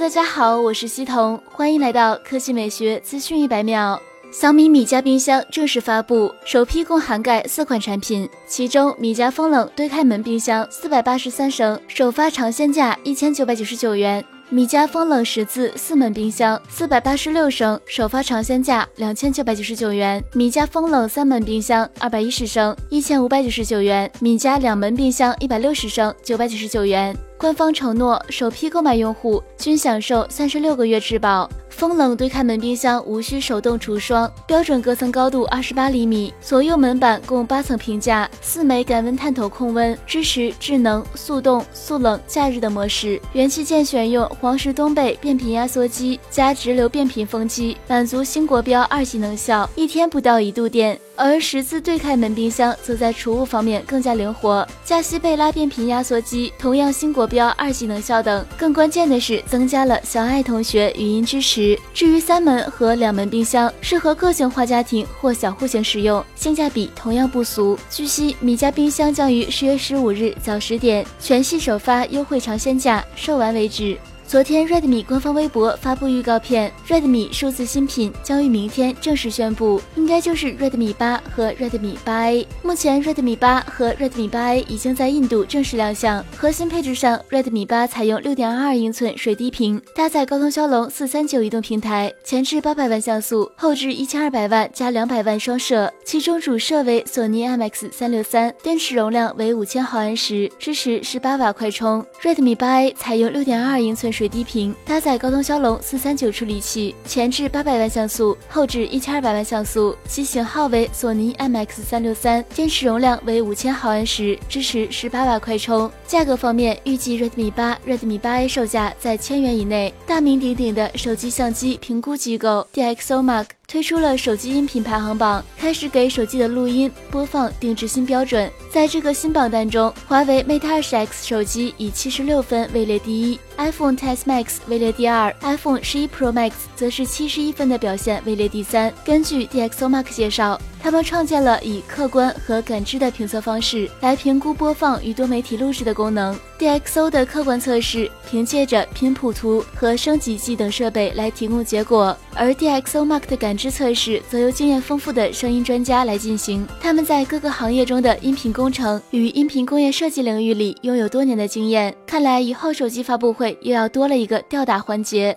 大家好，我是西彤，欢迎来到科技美学资讯一百秒。小米米家冰箱正式发布，首批共涵盖四款产品，其中米家风冷堆开门冰箱四百八十三升，首发尝鲜价一千九百九十九元；米家风冷十字四门冰箱四百八十六升，首发尝鲜价两千九百九十九元；米家风冷三门冰箱二百一十升一千五百九十九元；米家两门冰箱一百六十升九百九十九元。官方承诺，首批购买用户均享受三十六个月质保。风冷对开门冰箱无需手动除霜，标准隔层高度二十八厘米，左右门板共八层评价，四枚感温探头控温，支持智能速冻、速冷、假日的模式。元器件选用黄石东贝变频压缩机加直流变频风机，满足新国标二级能效，一天不到一度电。而十字对开门冰箱则在储物方面更加灵活，加西贝拉变频压缩机，同样新国标二级能效等。更关键的是，增加了小爱同学语音支持。至于三门和两门冰箱，适合个性化家庭或小户型使用，性价比同样不俗。据悉，米家冰箱将于十月十五日早十点全系首发优惠尝鲜价，售完为止。昨天，Redmi 官方微博发布预告片，Redmi 数字新品将于明天正式宣布，应该就是 Redmi 八和 Redmi 八 A。目前，Redmi 八和 Redmi 八 A 已经在印度正式亮相。核心配置上，Redmi 八采用六点二二英寸水滴屏，搭载高通骁龙四三九移动平台，前置八百万像素，后置一千二百万加两百万双摄，其中主摄为索尼 IMX 三六三，电池容量为五千毫安时，支持十八瓦快充。Redmi 八 A 采用六点二二英寸。水滴屏，搭载高通骁龙四三九处理器，前置八百万像素，后置一千二百万像素，其型号为索尼 MX 三六三，电池容量为五千毫安时，支持十八瓦快充。价格方面，预计 Redmi 八、Redmi 八 A 售价在千元以内。大名鼎鼎的手机相机评估机构 DxOMark。推出了手机音频排行榜，开始给手机的录音播放定制新标准。在这个新榜单中，华为 Mate 20X 手机以七十六分位列第一，iPhone X Max 位列第二，iPhone 十一 Pro Max 则是七十一分的表现位列第三。根据 DxOMark 介绍。他们创建了以客观和感知的评测方式来评估播放与多媒体录制的功能。DxO 的客观测试凭借着频谱图和升级器等设备来提供结果，而 DxOMark 的感知测试则由经验丰富的声音专家来进行。他们在各个行业中的音频工程与音频工业设计领域里拥有多年的经验。看来以后手机发布会又要多了一个吊打环节。